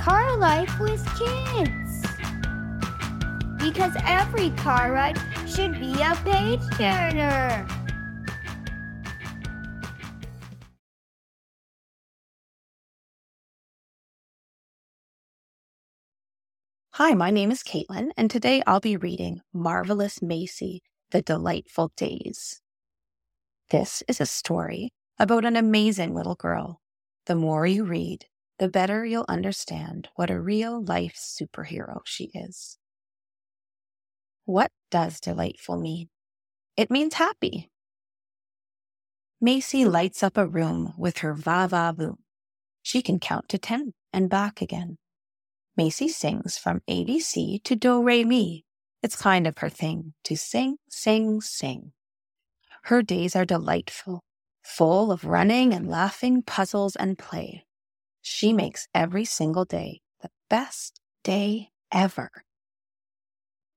car life with kids. Because every car ride should be a page turner. Hi, my name is Caitlin, and today I'll be reading Marvelous Macey, The Delightful Days. This is a story about an amazing little girl. The more you read, the better you'll understand what a real life superhero she is. What does delightful mean? It means happy. Macey lights up a room with her va va voom. She can count to 10 and back again. Macey sings from ABC to Do Re Mi. It's kind of her thing to sing, sing, sing. Her days are delightful, full of running and laughing, puzzles and play. She makes every single day the best day ever.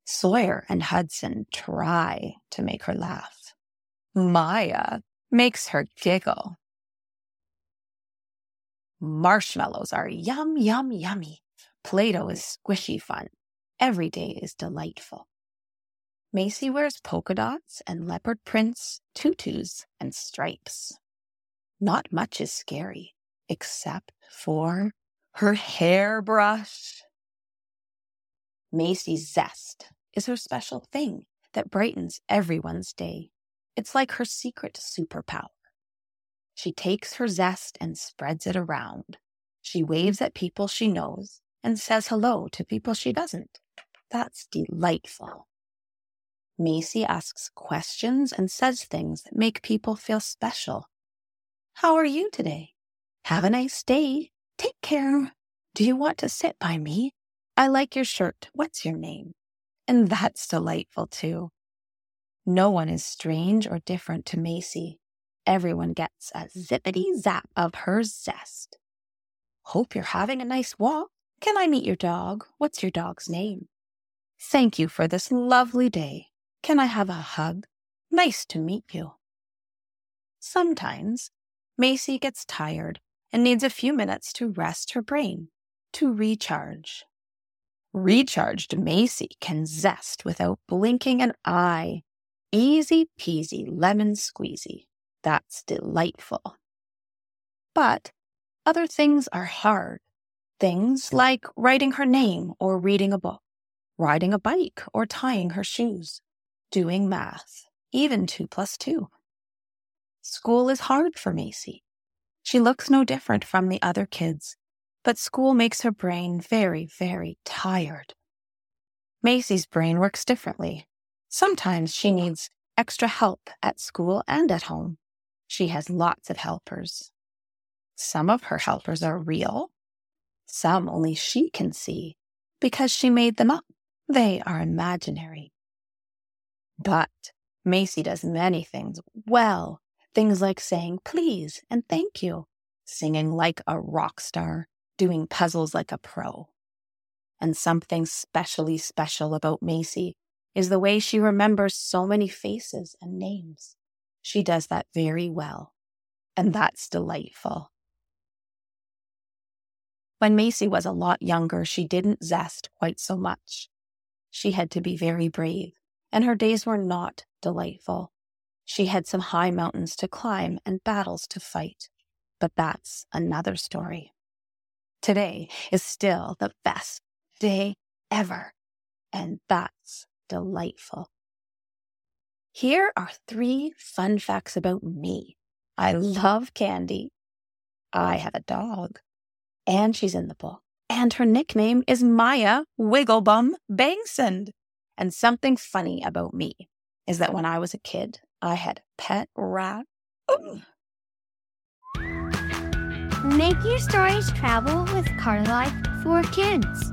Sawyer and Hudson try to make her laugh. Maya makes her giggle. Marshmallows are yum, yum, yummy. Play Doh is squishy fun. Every day is delightful. Macey wears polka dots and leopard prints, tutus, and stripes. Not much is scary, except for her hairbrush. Macey's zest is her special thing that brightens everyone's day. It's like her secret superpower. She takes her zest and spreads it around. She waves at people she knows and says hello to people she doesn't. That's delightful. Macey asks questions and says things that make people feel special. How are you today? Have a nice day. Take care. Do you want to sit by me? I like your shirt. What's your name? And that's delightful too. No one is strange or different to Macey. Everyone gets a zippity zap of her zest. Hope you're having a nice walk. Can I meet your dog? What's your dog's name? Thank you for this lovely day. Can I have a hug? Nice to meet you. Sometimes Macey gets tired and needs a few minutes to rest her brain, to recharge. Recharged Macey can zest without blinking an eye. Easy peasy lemon squeezy. That's delightful. But other things are hard. Things like writing her name or reading a book, riding a bike or tying her shoes, doing math, even two plus two. School is hard for Macey. She looks no different from the other kids, but school makes her brain very, very tired. Macey's brain works differently. Sometimes she needs extra help at school and at home. She has lots of helpers. Some of her helpers are real. Some only she can see because she made them up. They are imaginary. But Macey does many things well Things like saying please and thank you, singing like a rock star, doing puzzles like a pro. And something specially special about Macey is the way she remembers so many faces and names. She does that very well. And that's delightful. When Macey was a lot younger, she didn't zest quite so much. She had to be very brave, and her days were not delightful. She had some high mountains to climb and battles to fight. But that's another story. Today is still the best day ever. And that's delightful. Here are three fun facts about me. I love candy. I have a dog. And she's in the book. And her nickname is Maya Wigglebum Bangsund. And something funny about me is that when I was a kid, I had a pet rat. Ooh. Make your stories travel with Car Life for kids.